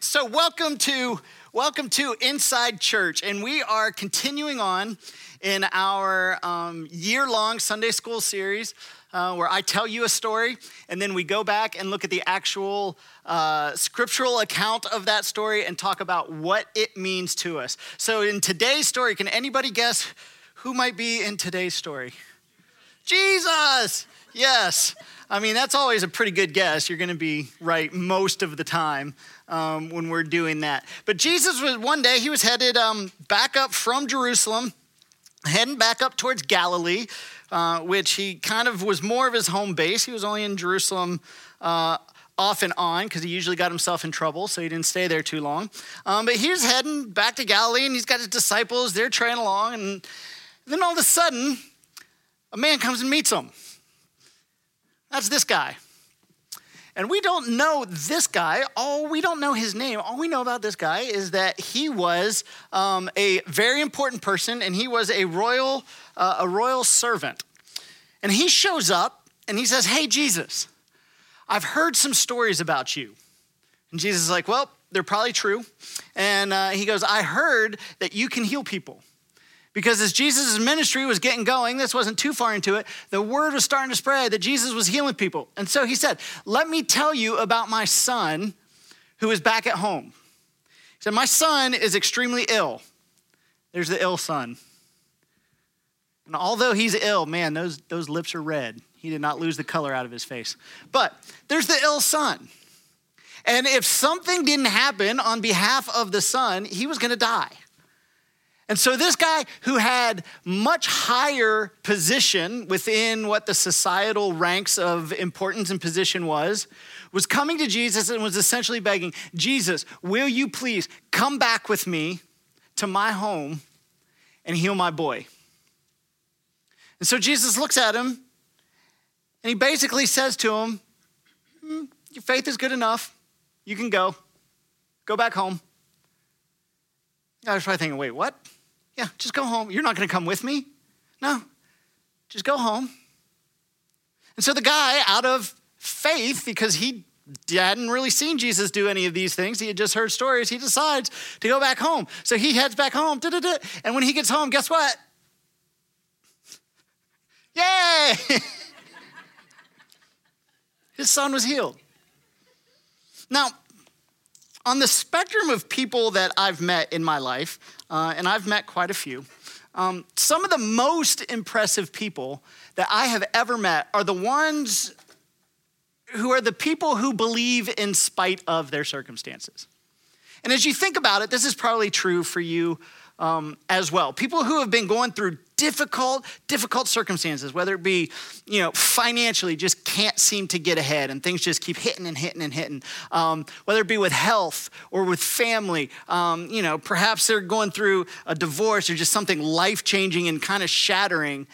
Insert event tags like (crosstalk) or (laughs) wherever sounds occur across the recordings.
So welcome to welcome to Inside Church, and we are continuing on in our um, year-long Sunday school series. Uh, where I tell you a story, and then we go back and look at the actual uh, scriptural account of that story and talk about what it means to us. So, in today's story, can anybody guess who might be in today's story? Jesus! Yes. I mean, that's always a pretty good guess. You're going to be right most of the time um, when we're doing that. But Jesus was one day, he was headed um, back up from Jerusalem, heading back up towards Galilee, uh, which he kind of was more of his home base. He was only in Jerusalem. Uh, off and on because he usually got himself in trouble, so he didn't stay there too long. Um, but he's heading back to Galilee and he's got his disciples, they're trailing along. And then all of a sudden, a man comes and meets him. That's this guy. And we don't know this guy. All we don't know his name. All we know about this guy is that he was um, a very important person, and he was a royal, uh, a royal servant. And he shows up and he says, "Hey, Jesus, I've heard some stories about you." And Jesus is like, "Well, they're probably true." And uh, he goes, "I heard that you can heal people." Because as Jesus' ministry was getting going, this wasn't too far into it, the word was starting to spread that Jesus was healing people. And so he said, Let me tell you about my son who is back at home. He said, My son is extremely ill. There's the ill son. And although he's ill, man, those, those lips are red. He did not lose the color out of his face. But there's the ill son. And if something didn't happen on behalf of the son, he was gonna die. And so, this guy who had much higher position within what the societal ranks of importance and position was, was coming to Jesus and was essentially begging, Jesus, will you please come back with me to my home and heal my boy? And so, Jesus looks at him and he basically says to him, hmm, Your faith is good enough. You can go. Go back home. I was probably thinking, wait, what? Yeah, just go home. You're not going to come with me? No, just go home. And so the guy, out of faith, because he hadn't really seen Jesus do any of these things, he had just heard stories, he decides to go back home. So he heads back home. And when he gets home, guess what? Yay! (laughs) His son was healed. Now, on the spectrum of people that I've met in my life, uh, and I've met quite a few. Um, some of the most impressive people that I have ever met are the ones who are the people who believe in spite of their circumstances. And as you think about it, this is probably true for you um, as well. People who have been going through difficult, difficult circumstances, whether it be, you know, financially just can't seem to get ahead and things just keep hitting and hitting and hitting, um, whether it be with health or with family, um, you know, perhaps they're going through a divorce or just something life changing and kind of shattering.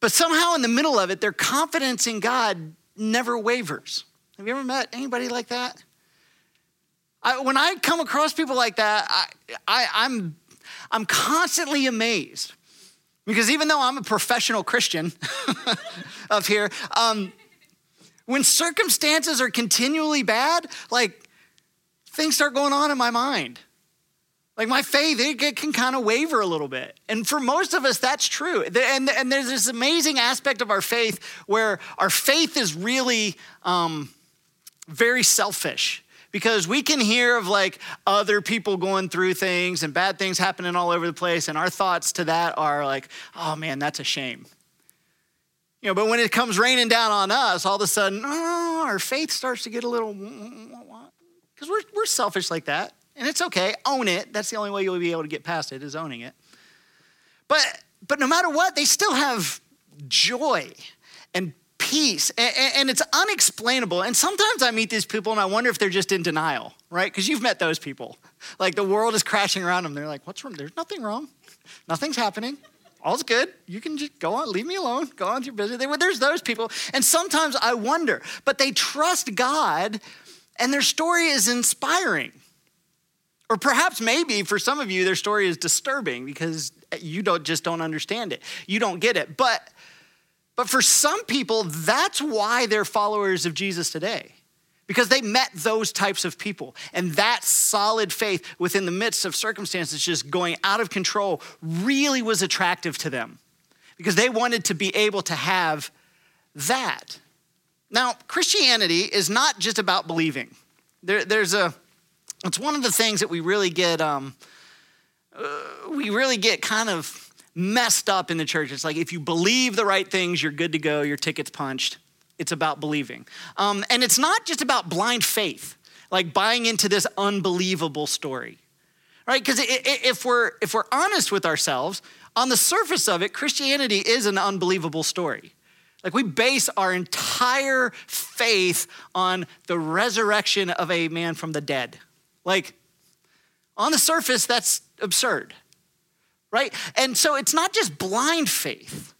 But somehow in the middle of it, their confidence in God never wavers. Have you ever met anybody like that? I, when I come across people like that, I, I, I'm, I'm constantly amazed because even though I'm a professional Christian (laughs) up here, um, when circumstances are continually bad, like things start going on in my mind. Like my faith, it can kind of waver a little bit. And for most of us, that's true. And, and there's this amazing aspect of our faith where our faith is really um, very selfish because we can hear of like other people going through things and bad things happening all over the place, and our thoughts to that are like, oh man, that's a shame. You know, but when it comes raining down on us, all of a sudden, oh, our faith starts to get a little, because we're, we're selfish like that. And it's okay, own it. That's the only way you'll be able to get past it is owning it. But, but no matter what, they still have joy and peace, and, it's unexplainable. And sometimes I meet these people and I wonder if they're just in denial, right? Because you've met those people. Like the world is crashing around them. They're like, what's wrong? There's nothing wrong. Nothing's happening. All's good. You can just go on, leave me alone, go on with your business. There's those people. And sometimes I wonder, but they trust God and their story is inspiring. Or perhaps maybe for some of you, their story is disturbing because you don't just don't understand it. You don't get it. But but for some people, that's why they're followers of Jesus today. because they met those types of people. And that solid faith within the midst of circumstances just going out of control really was attractive to them because they wanted to be able to have that. Now, Christianity is not just about believing. There, there's a, it's one of the things that we really get, um, uh, we really get kind of messed up in the church. It's like if you believe the right things, you're good to go, your ticket's punched. It's about believing. Um, and it's not just about blind faith, like buying into this unbelievable story, right? Because if we're, if we're honest with ourselves, on the surface of it, Christianity is an unbelievable story. Like we base our entire faith on the resurrection of a man from the dead. Like on the surface, that's absurd right? And so it's not just blind faith,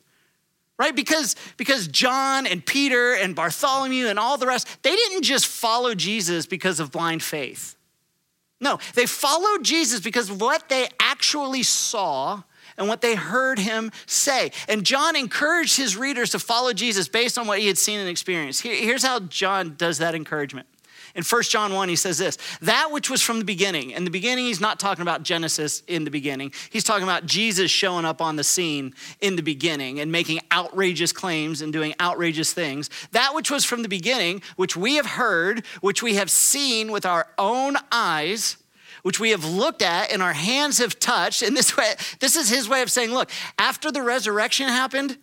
right? Because, because John and Peter and Bartholomew and all the rest, they didn't just follow Jesus because of blind faith. No, they followed Jesus because of what they actually saw and what they heard him say. And John encouraged his readers to follow Jesus based on what he had seen and experienced. Here's how John does that encouragement. In 1 John 1, he says this that which was from the beginning. In the beginning, he's not talking about Genesis in the beginning. He's talking about Jesus showing up on the scene in the beginning and making outrageous claims and doing outrageous things. That which was from the beginning, which we have heard, which we have seen with our own eyes which we have looked at and our hands have touched. And this way, this is his way of saying, look, after the resurrection happened,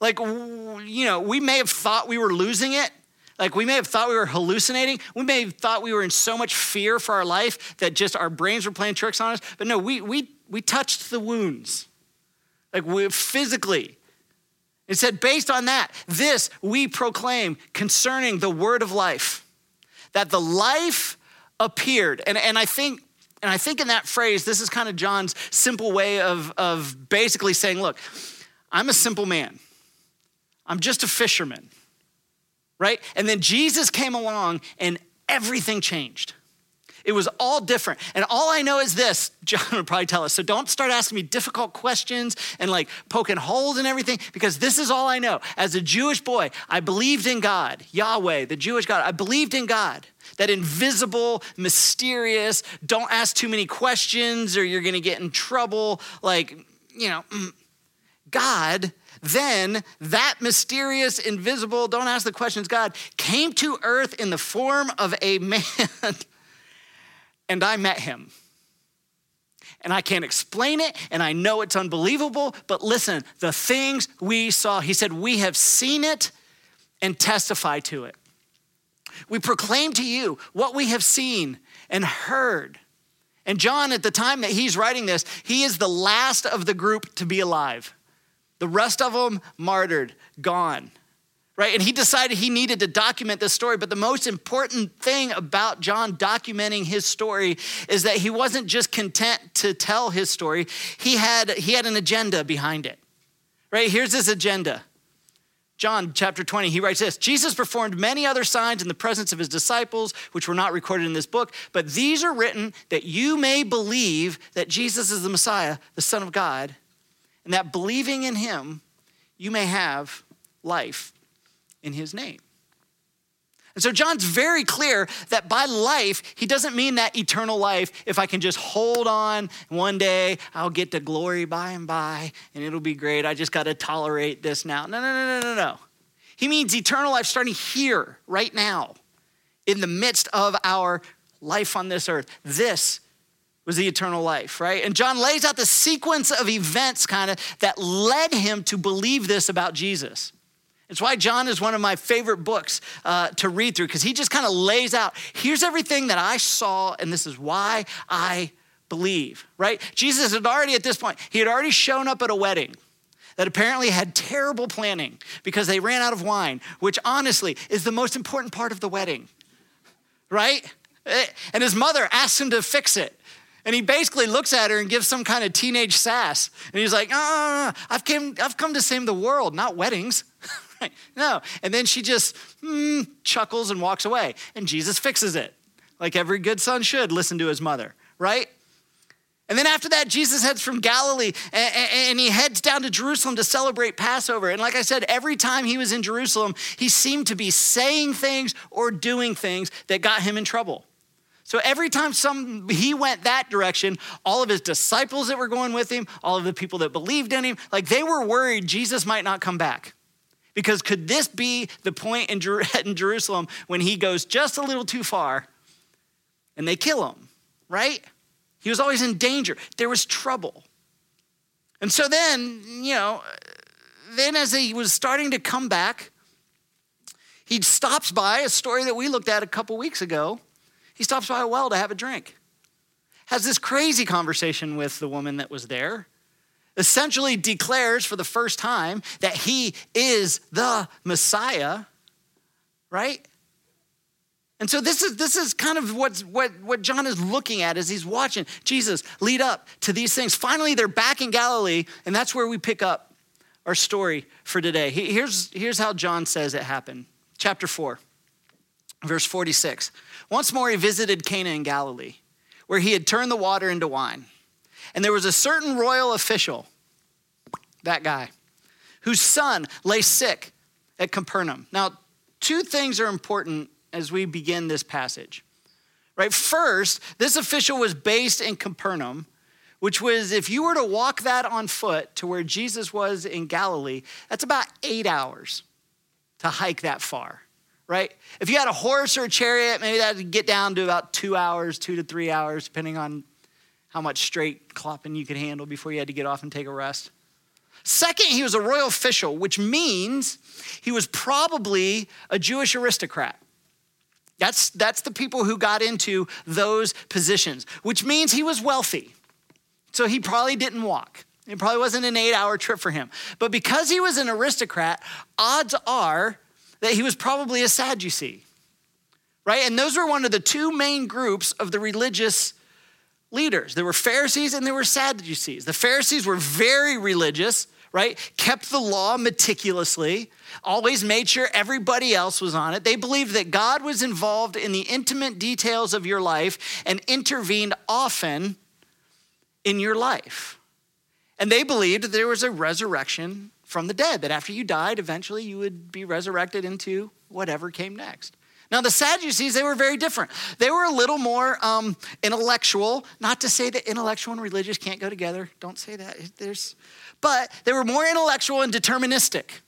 like, you know, we may have thought we were losing it, like we may have thought we were hallucinating. We may have thought we were in so much fear for our life that just our brains were playing tricks on us. But no, we, we, we touched the wounds. Like we physically. It said, based on that, this we proclaim concerning the word of life, that the life appeared. And, and I think and I think in that phrase, this is kind of John's simple way of, of basically saying, look, I'm a simple man. I'm just a fisherman right? And then Jesus came along and everything changed. It was all different. And all I know is this, (laughs) John would probably tell us. So don't start asking me difficult questions and like poking holes and everything, because this is all I know. As a Jewish boy, I believed in God, Yahweh, the Jewish God. I believed in God, that invisible, mysterious, don't ask too many questions or you're gonna get in trouble. Like, you know, mm, God then that mysterious, invisible, don't ask the questions, God came to earth in the form of a man, (laughs) and I met him. And I can't explain it, and I know it's unbelievable, but listen, the things we saw, he said, we have seen it and testify to it. We proclaim to you what we have seen and heard. And John, at the time that he's writing this, he is the last of the group to be alive. The rest of them martyred, gone. Right? And he decided he needed to document this story. But the most important thing about John documenting his story is that he wasn't just content to tell his story, he had, he had an agenda behind it. Right? Here's his agenda. John chapter 20, he writes this Jesus performed many other signs in the presence of his disciples, which were not recorded in this book, but these are written that you may believe that Jesus is the Messiah, the Son of God, and that believing in him, you may have life in his name. And so John's very clear that by life, he doesn't mean that eternal life, if I can just hold on, one day I'll get to glory by and by, and it'll be great. I just got to tolerate this now. No, no, no, no, no, no. He means eternal life starting here, right now, in the midst of our life on this earth. This was the eternal life, right? And John lays out the sequence of events kind of that led him to believe this about Jesus. It's why John is one of my favorite books uh, to read through because he just kind of lays out here's everything that I saw, and this is why I believe, right? Jesus had already, at this point, he had already shown up at a wedding that apparently had terrible planning because they ran out of wine, which honestly is the most important part of the wedding, right? Eh, and his mother asked him to fix it. And he basically looks at her and gives some kind of teenage sass. And he's like, ah, I've, came, I've come to save the world, not weddings. (laughs) no. And then she just mm, chuckles and walks away. And Jesus fixes it, like every good son should listen to his mother, right? And then after that, Jesus heads from Galilee and, he heads down to Jerusalem to celebrate Passover. And like I said, every time he was in Jerusalem, he seemed to be saying things or doing things that got him in trouble. So every time some he went that direction, all of his disciples that were going with him, all of the people that believed in him, like they were worried Jesus might not come back. Because could this be the point in, Jer- (laughs) in Jerusalem when he goes just a little too far and they kill him, right? He was always in danger. There was trouble. And so then, you know, then as he was starting to come back, he stops by a story that we looked at a couple weeks ago. He stops by a well to have a drink. Has this crazy conversation with the woman that was there essentially declares for the first time that he is the Messiah, right? And so this is this is kind of what's, what what John is looking at as he's watching Jesus lead up to these things. Finally, they're back in Galilee, and that's where we pick up our story for today. Here's, here's how John says it happened. Chapter 4, verse 46. Once more he visited Cana in Galilee, where he had turned the water into wine. And there was a certain royal official, that guy, whose son lay sick at Capernaum. Now, two things are important as we begin this passage. Right? First, this official was based in Capernaum, which was, if you were to walk that on foot to where Jesus was in Galilee, that's about eight hours to hike that far, right? If you had a horse or a chariot, maybe that would get down to about two hours, two to three hours, depending on how much straight clopping you could handle before you had to get off and take a rest. Second, he was a royal official, which means he was probably a Jewish aristocrat. That's, that's the people who got into those positions, which means he was wealthy. So he probably didn't walk. It probably wasn't an eight hour trip for him. But because he was an aristocrat, odds are that he was probably a Sadducee, right? And those were one of the two main groups of the religious leaders. There were Pharisees and there were Sadducees. The Pharisees were very religious, right? Kept the law meticulously, always made sure everybody else was on it. They believed that God was involved in the intimate details of your life and intervened often in your life. And they believed that there was a resurrection from the dead, that after you died, eventually you would be resurrected into whatever came next. Now, the Sadducees, they were very different. They were a little more um, intellectual. Not to say that intellectual and religious can't go together. Don't say that. There's, but they were more intellectual and deterministic,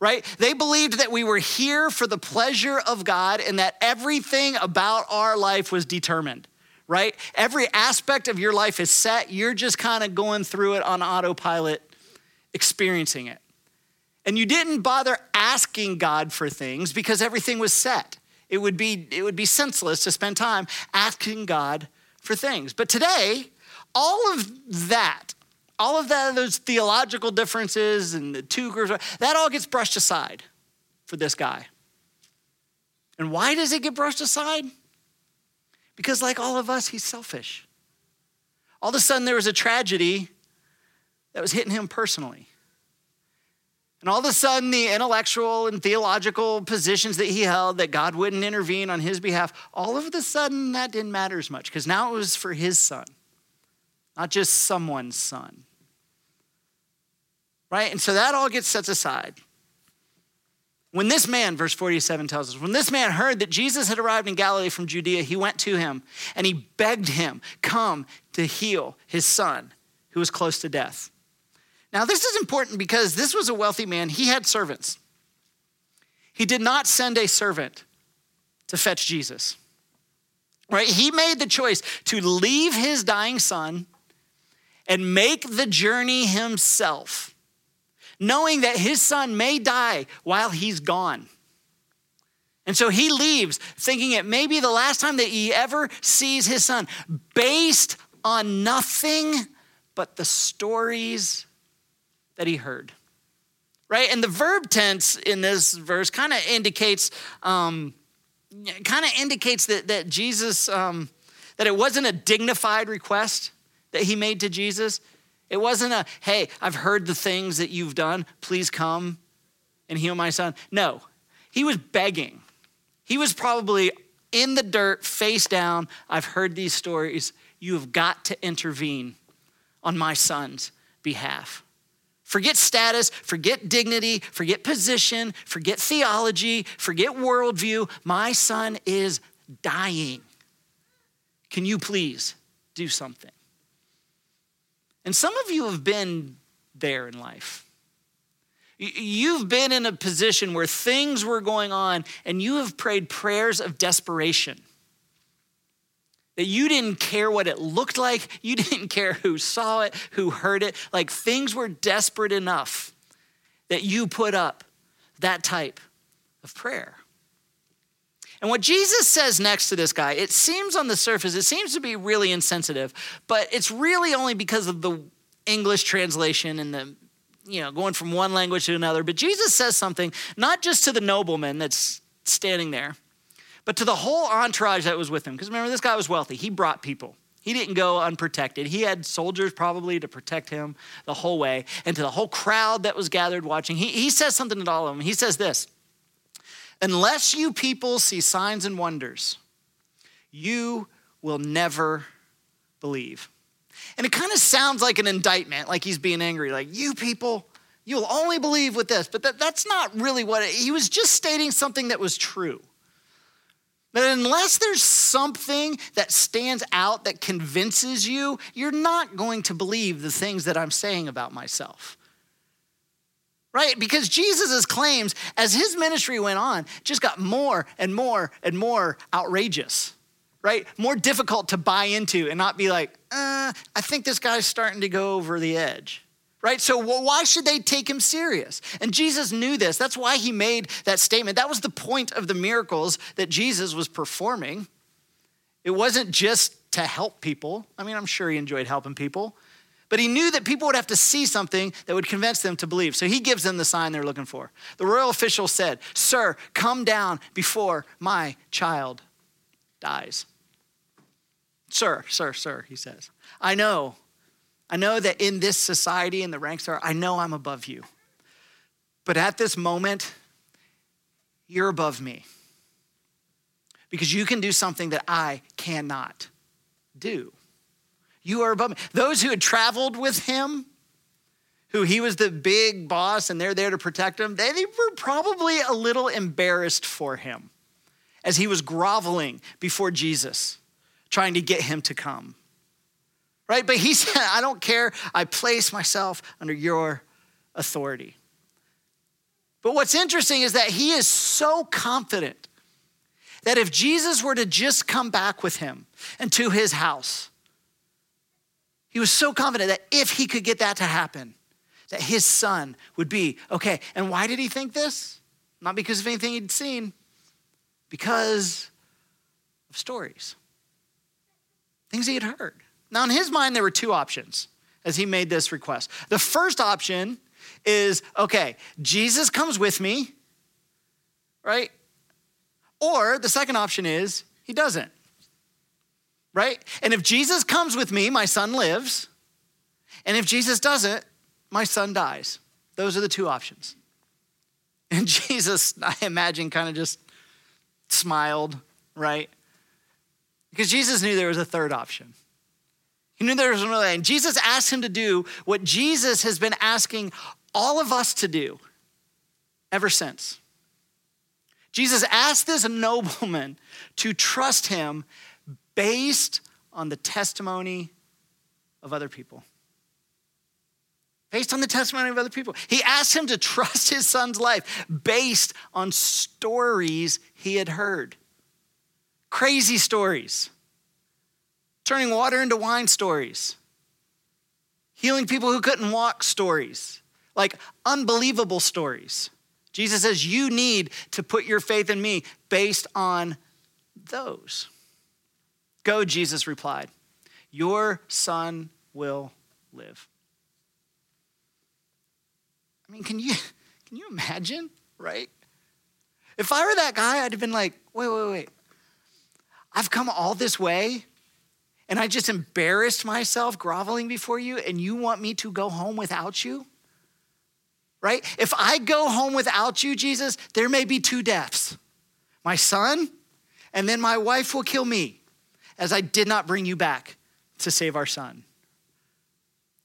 right? They believed that we were here for the pleasure of God and that everything about our life was determined, right? Every aspect of your life is set. You're just kind of going through it on autopilot, experiencing it. And you didn't bother asking God for things because everything was set. It would be, it would be senseless to spend time asking God for things. But today, all of that, all of that, those theological differences and the two groups, that all gets brushed aside for this guy. And why does it get brushed aside? Because, like all of us, he's selfish. All of a sudden, there was a tragedy that was hitting him personally. And all of a sudden, the intellectual and theological positions that he held that God wouldn't intervene on his behalf, all of a sudden that didn't matter as much because now it was for his son, not just someone's son. Right? And so that all gets set aside. When this man, verse 47 tells us, when this man heard that Jesus had arrived in Galilee from Judea, he went to him and he begged him, come to heal his son who was close to death. Now, this is important because this was a wealthy man. He had servants. He did not send a servant to fetch Jesus, right? He made the choice to leave his dying son and make the journey himself, knowing that his son may die while he's gone. And so he leaves thinking it may be the last time that he ever sees his son, based on nothing but the stories that he heard. Right? And the verb tense in this verse kind of indicates, um, kind of indicates that, that Jesus, um, that it wasn't a dignified request that he made to Jesus. It wasn't a, hey, I've heard the things that you've done. Please come and heal my son. No, he was begging. He was probably in the dirt, face down. I've heard these stories. You have got to intervene on my son's behalf. Forget status, forget dignity, forget position, forget theology, forget worldview. My son is dying. Can you please do something? And some of you have been there in life. You've been in a position where things were going on and you have prayed prayers of desperation. That you didn't care what it looked like, you (laughs) didn't care who saw it, who heard it. Like things were desperate enough that you put up that type of prayer. And what Jesus says next to this guy, it seems on the surface, it seems to be really insensitive, but it's really only because of the English translation and the, you know, going from one language to another. But Jesus says something, not just to the nobleman that's standing there, but to the whole entourage that was with him. Because remember, this guy was wealthy, he brought people. He didn't go unprotected. He had soldiers probably to protect him the whole way. And to the whole crowd that was gathered watching, he, he says something to all of them. He says this Unless you people see signs and wonders, you will never believe. And it kind of sounds like an indictment, like he's being angry, like, you people, you'll only believe with this. But that, that's not really what it, he was just stating something that was true. That unless there's something that stands out that convinces you, you're not going to believe the things that I'm saying about myself right? Because Jesus' claims as his ministry went on just got more and more and more outrageous, right? More difficult to buy into and not be like, uh, I think this guy's starting to go over the edge. Right? So, why should they take him serious? And Jesus knew this. That's why he made that statement. That was the point of the miracles that Jesus was performing. It wasn't just to help people. I mean, I'm sure he enjoyed helping people, but he knew that people would have to see something that would convince them to believe. So he gives them the sign they're looking for. The royal official said, Sir, come down before my child dies. Sir, sir, sir, he says. I know, I know that in this society, in the ranks are, I know I'm above you. But at this moment, you're above me. Because you can do something that I cannot do. You are above me. Those who had traveled with him, who he was the big boss and they're there to protect him, they were probably a little embarrassed for him as he was groveling before Jesus, trying to get him to come. Right? But he (laughs) said, I don't care. I place myself under your authority. But what's interesting is that he is so confident that if Jesus were to just come back with him and to his house, he was so confident that if he could get that to happen, that his son would be okay. And why did he think this? Not because of anything he'd seen, because of stories, things he had heard. Now, in his mind, there were two options as he made this request. The first option is okay, Jesus comes with me, right? Or the second option is he doesn't right? And if Jesus comes with me, my son lives. And if Jesus doesn't, my son dies. Those are the two options. And (laughs) Jesus, I imagine, kind of just smiled, right? Because Jesus knew there was a third option. He knew there was another way. And Jesus asked him to do what Jesus has been asking all of us to do ever since. Jesus asked this nobleman to trust him based on the testimony of other people. Based on the testimony of other people. He asked him to trust his son's life based on stories he had heard. Crazy stories. Turning water into wine stories. Healing people who couldn't walk stories. Like unbelievable stories. Jesus says, You need to put your faith in me based on those. Go, Jesus replied. Your son will live. I mean, can you, can you imagine, right? If I were that guy, I'd have been like, wait, wait, wait. I've come all this way and I just embarrassed myself groveling before you, and you want me to go home without you? Right? If I go home without you, Jesus, there may be two deaths my son, and then my wife will kill me as I did not bring you back to save our son.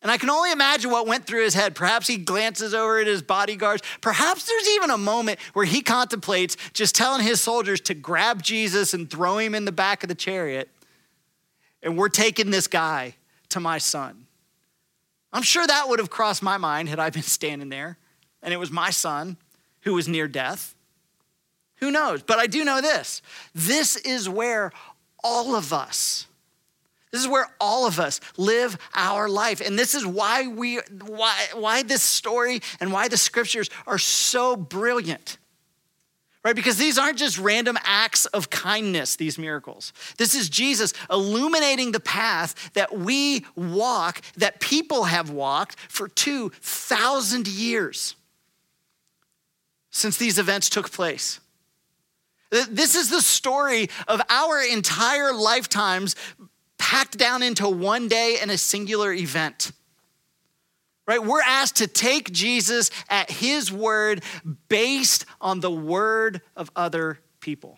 And I can only imagine what went through his head. Perhaps he glances over at his bodyguards. Perhaps there's even a moment where he contemplates just telling his soldiers to grab Jesus and throw him in the back of the chariot. And we're taking this guy to my son. I'm sure that would have crossed my mind had I been standing there and it was my son who was near death. Who knows? But I do know this this is where all of us, this is where all of us live our life. And this is why we why why this story and why the scriptures are so brilliant. Right? Because these aren't just random acts of kindness, these miracles. This is Jesus illuminating the path that we walk, that people have walked for 2,000 years since these events took place. This is the story of our entire lifetimes packed down into one day and a singular event. Right? We're asked to take Jesus at his word based on the word of other people.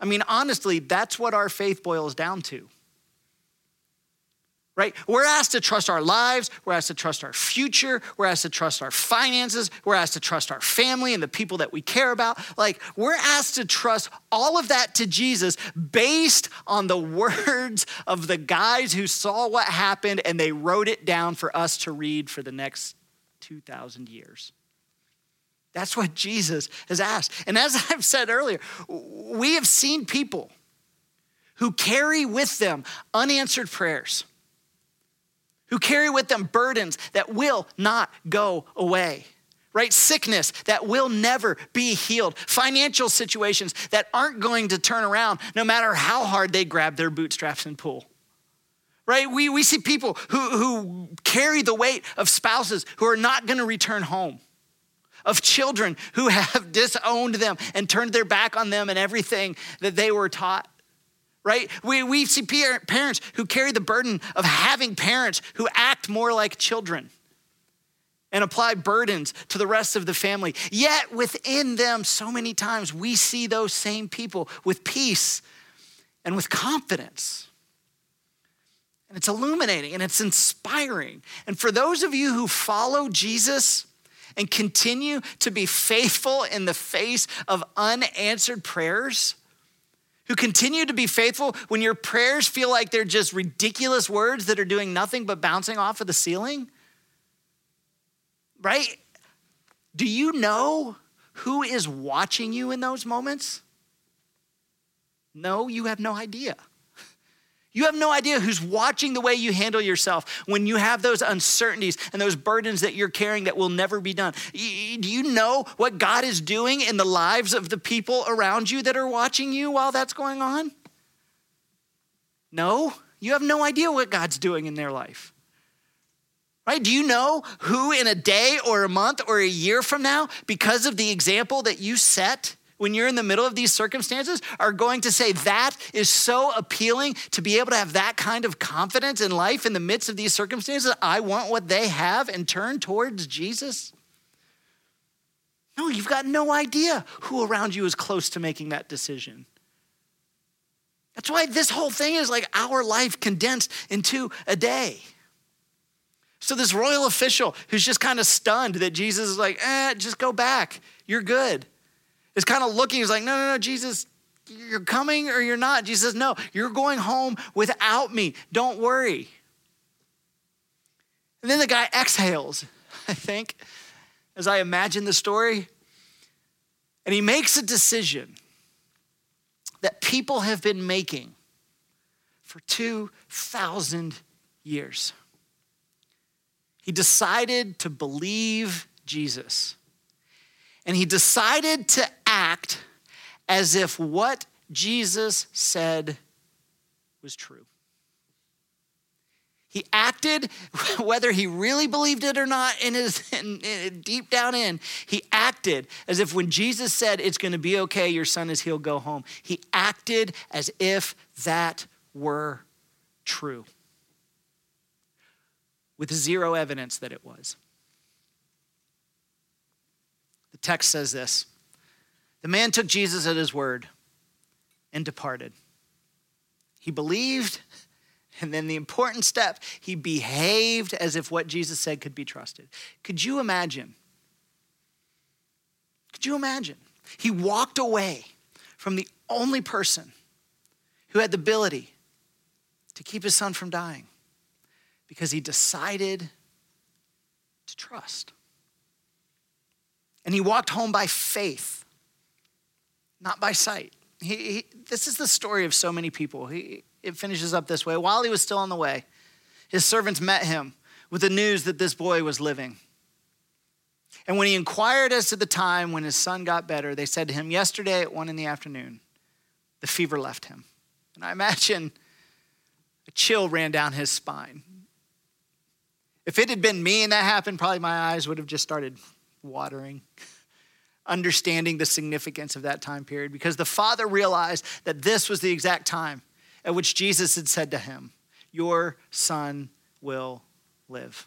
I mean, honestly, that's what our faith boils down to right? We're asked to trust our lives, we're asked to trust our future, we're asked to trust our finances, we're asked to trust our family and the people that we care about. Like, we're asked to trust all of that to Jesus based on the (laughs) words of the guys who saw what happened and they wrote it down for us to read for the next 2,000 years. That's what Jesus has asked. And as (laughs) I've said earlier, we have seen people who carry with them unanswered prayers who carry with them burdens that will not go away, right? Sickness that will never be healed, financial situations that aren't going to turn around no matter how hard they grab their bootstraps and pull. Right? We, we see people who, who carry the weight of spouses who are not going to return home of children who (laughs) have disowned them and turned their back on them and everything that they were taught right? We, we see parents who carry the burden of having parents who act more like children and apply burdens to the rest of the family. Yet within them, so many times we see those same people with peace and with confidence. And it's illuminating and it's inspiring. And for those of you who follow Jesus, and continue to be faithful in the face of unanswered prayers, who continue to be faithful when your prayers feel like they're just ridiculous words that are doing nothing but bouncing off of the ceiling? Right? Do you know who is watching you in those moments? No, you have no idea. You have no idea who's watching the way you handle yourself when you have those uncertainties and those burdens that you're carrying that will never be done. Do you know what God is doing in the lives of the people around you that are watching you while that's going on? No, you have no idea what God's doing in their life. Right? Do you know who in a day or a month or a year from now, because of the example that you set, when you're in the middle of these circumstances are going to say that is so appealing to be able to have that kind of confidence in life in the midst of these circumstances. I want what they have and turn towards Jesus. No, you've got no idea who around you is close to making that decision. That's why this whole thing is like our life condensed into a day. So, this royal official who's just kind of stunned that Jesus is like, eh, just go back. You're good is kind of looking, he's like, no, no, no, Jesus, you're coming or you're not. Jesus says, no, you're going home without me. Don't worry. And then the guy exhales, (laughs) I think, as I imagine the story. And he makes a decision that people have been making for 2,000 years. He decided to believe Jesus. And he decided to act as if what Jesus said was true. He acted, (laughs) whether he really believed it or not, in his (laughs) in, in, deep down in, he acted as if when Jesus said, It's going to be okay, your son is healed, go home. He acted as if that were true, with zero evidence that it was The text says this The man took Jesus at his word and departed. He believed And then the important step, he behaved as if what Jesus said could be trusted. Could you imagine? Could you imagine? He walked away from the only person who had the ability to keep his son from dying because he decided to trust. And he walked home by faith, not by sight. He, he, this is the story of so many people. He, it finishes up this way. While he was still on the way, his servants met him with the news that this boy was living. And when he inquired as to the time when his son got better, they said to him, Yesterday at one in the afternoon, the fever left him. And I imagine a chill ran down his spine. If it had been me and that happened, probably my eyes would have just started watering, understanding the significance of that time period because the father realized that this was the exact time at which Jesus had said to him, Your son will live.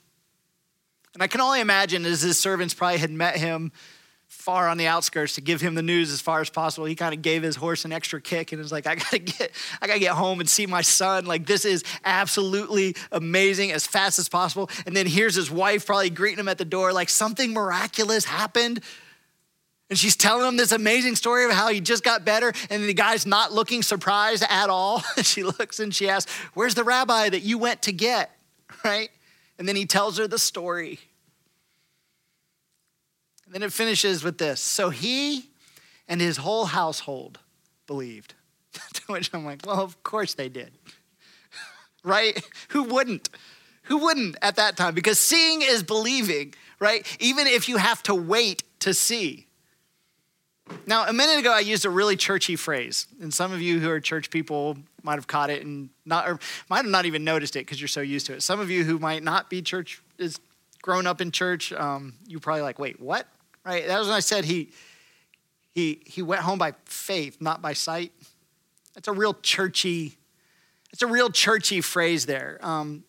And I can only imagine as his servants probably had met him far on the outskirts to give him the news as far as possible. He kind of gave his horse an extra kick and was like, I gotta get, I gotta get home and see my son. Like this is absolutely amazing as fast as possible. And then here's his wife probably greeting him at the door, like something miraculous happened. And she's telling him this amazing story of how he just got better, and the guy's not looking surprised at all. (laughs) she looks and she asks, Where's the rabbi that you went to get? (laughs) Right? And then he tells her the story. And then it finishes with this. So he and his whole household believed. (laughs) to which I'm like, well, of course they did. right? Who wouldn't? Who wouldn't at that time? Because seeing is believing, right? Even if you have to wait to see. Now, a minute ago, I used a really churchy phrase, and some of you who are church people might have caught it and not, or might have not even noticed it because you're so used to it. Some of you who might not be church is grown up in church, um, you probably like, wait, what? right? That was when I said he, he, he went home by faith, not by sight. That's a real churchy, it's a real churchy phrase there. Um,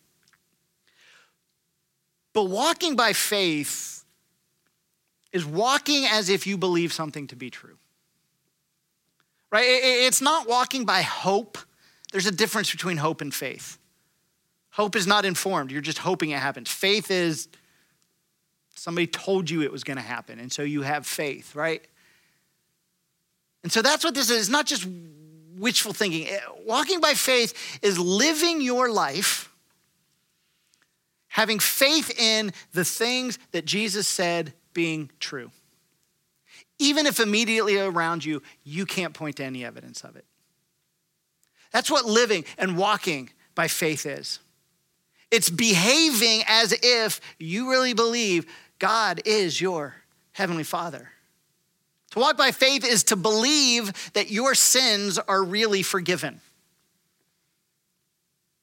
but walking by faith is walking as if you believe something to be true. Right? It's not walking by hope. There's a difference between hope and faith. Hope is not informed, you're just hoping it happens. Faith is Somebody told you it was going to happen, and so you have faith, right? And so that's what this is. It's not just wishful thinking. Eh, walking by faith is living your life having faith in the things that Jesus said being true. Even if immediately around you, you can't point to any evidence of it. That's what living and walking by faith is. It's behaving as if you really believe God is your heavenly Father. To walk by faith is to believe that your sins are really forgiven.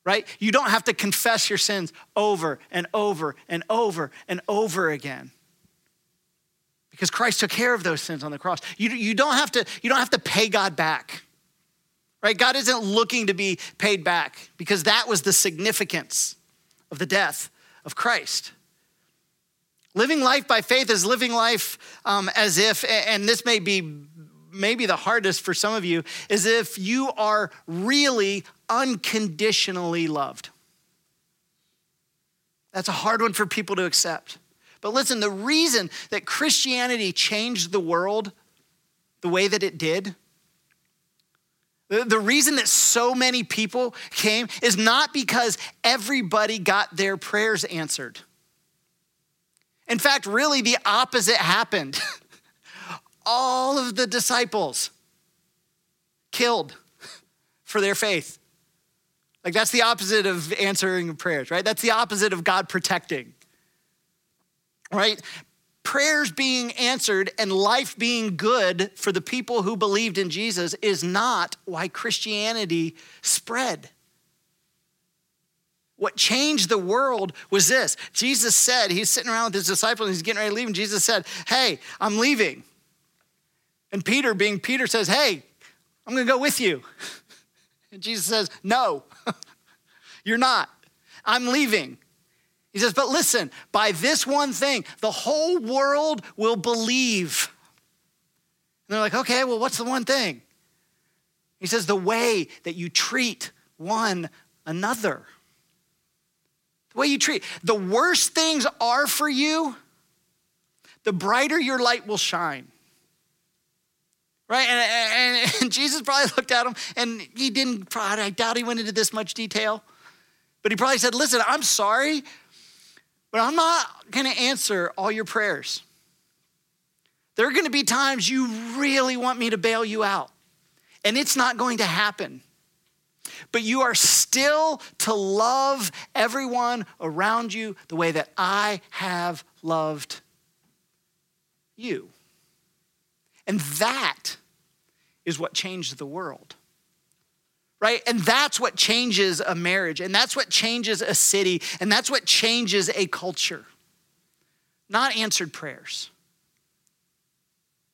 Right? You don't have to confess your sins over and over and over and over again. Because Christ took care of those sins on the cross. You, you, don't have to, you don't have to pay God back. Right? God isn't looking to be paid back because that was the significance of the death of Christ. Living life by faith is living life um, as if, and this may be maybe the hardest for some of you, is if you are really unconditionally loved. That's a hard one for people to accept. But listen, the reason that Christianity changed the world the way that it did, the reason that so many people came is not because everybody got their prayers answered. In fact, really the opposite happened. (laughs) All of the disciples killed for their faith. Like that's the opposite of answering prayers, right? That's the opposite of God protecting. Right? Prayers being answered and life being good for the people who believed in Jesus is not why Christianity spread. What changed the world was this. Jesus said, he's sitting around with his disciples, and he's getting ready to leave, and Jesus said, Hey, I'm leaving. And Peter, being Peter, says, Hey, I'm gonna go with you. (laughs) And Jesus says, No, (laughs) you're not. I'm leaving. He says, But listen, by this one thing, the whole world will believe. And they're like, Okay, well, what's the one thing? He says, The way that you treat one another. The way you treat the worse things are for you, the brighter your light will shine. Right? And, and, and Jesus probably looked at him and he didn't, I doubt he went into this much detail, but he probably said, Listen, I'm sorry, but I'm not going to answer all your prayers. There are going to be times you really want me to bail you out, and it's not going to happen. But you are still to love everyone around you the way that I have loved you. And that is what changed the world. Right? And that's what changes a marriage, and that's what changes a city, and that's what changes a culture. Not answered prayers.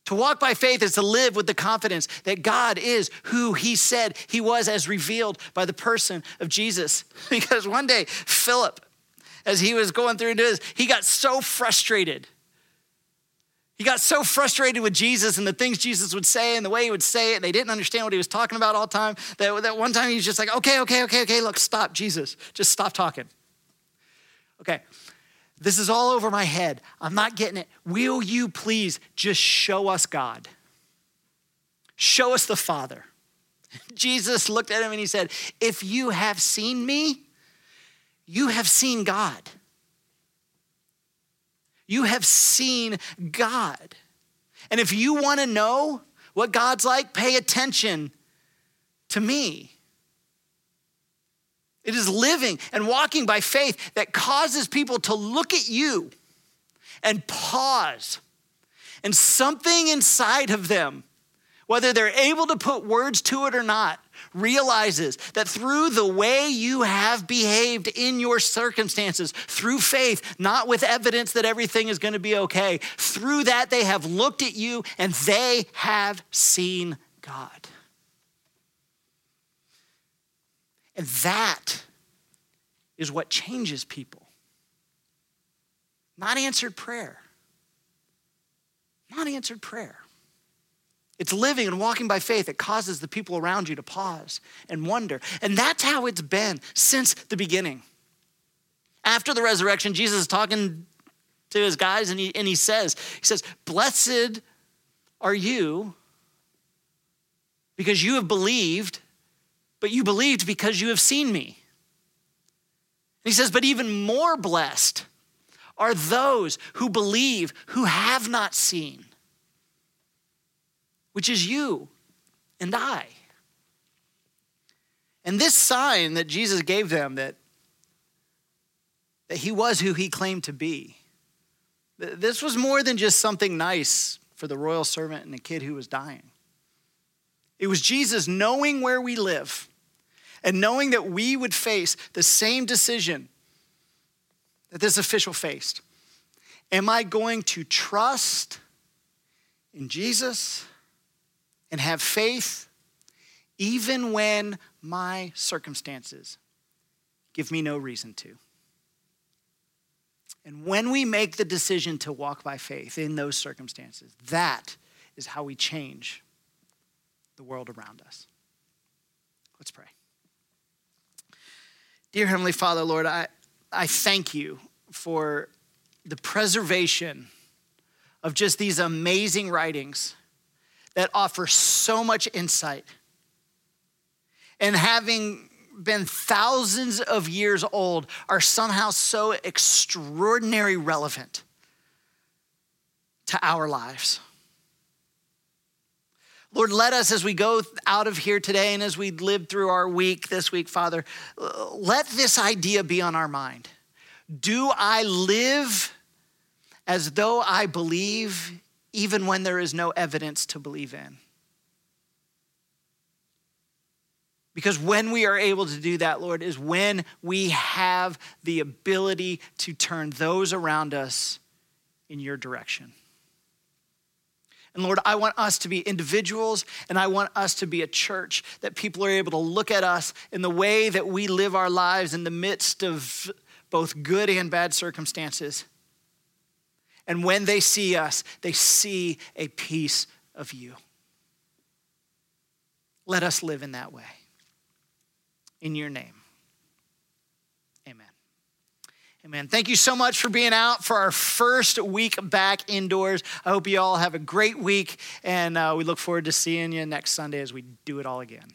To walk by faith is to live with the confidence that God is who he said he was as revealed by the person of Jesus. (laughs) Because one day, Philip, as he was going through this, he got so frustrated he got so frustrated with Jesus and the things Jesus would say and the way he would say it, and they didn't understand what he was talking about all the time. That, that one time he was just like, okay, okay, okay, okay, look, stop, Jesus. Just stop talking. Okay, this is all over my head. I'm not getting it. Will you please just show us God? Show us the Father. (laughs) Jesus looked at him and he said, If you have seen me, you have seen God. You have seen God. And if you want to know what God's like, pay attention to me. It is living and walking by faith that causes people to look at you and pause. And something inside of them, whether they're able to put words to it or not, realizes that through the way you have behaved in your circumstances, through faith, not with evidence that everything is going to be okay, through that they have looked at you and they have seen God. And that is what changes people. Not answered prayer. Not answered prayer. It's living and walking by faith that causes the people around you to pause and wonder. And that's how it's been since the beginning. After the resurrection, Jesus is talking to his guys and he, and he says, he says, blessed are you because you have believed, but you believed because you have seen me. And he says, but even more blessed are those who believe who have not seen which is you and I. And this sign that Jesus gave them that, that he was who he claimed to be, this was more than just something nice for the royal servant and the kid who was dying. It was Jesus knowing where we live and knowing that we would face the same decision that this official faced. Am I going to trust in Jesus and have faith even when my circumstances give me no reason to. And when we make the decision to walk by faith in those circumstances, that is how we change the world around us. Let's pray. Dear Heavenly Father, Lord, I, I thank you for the preservation of just these amazing writings that offer so much insight. And having been thousands of years old, are somehow so extraordinary relevant to our lives. Lord, let us, as we go out of here today and as we live through our week this week, Father, let this idea be on our mind. Do I live as though I believe even when there is no evidence to believe in. Because when we are able to do that, Lord, is when we have the ability to turn those around us in your direction. And Lord, I want us to be individuals and I want us to be a church that people are able to look at us in the way that we live our lives in the midst of both good and bad circumstances and when they see us, they see a piece of you. Let us live in that way. In your name. Amen. Amen. Thank you so much for being out for our first week back indoors. I hope you all have a great week, and uh, we look forward to seeing you next Sunday as we do it all again.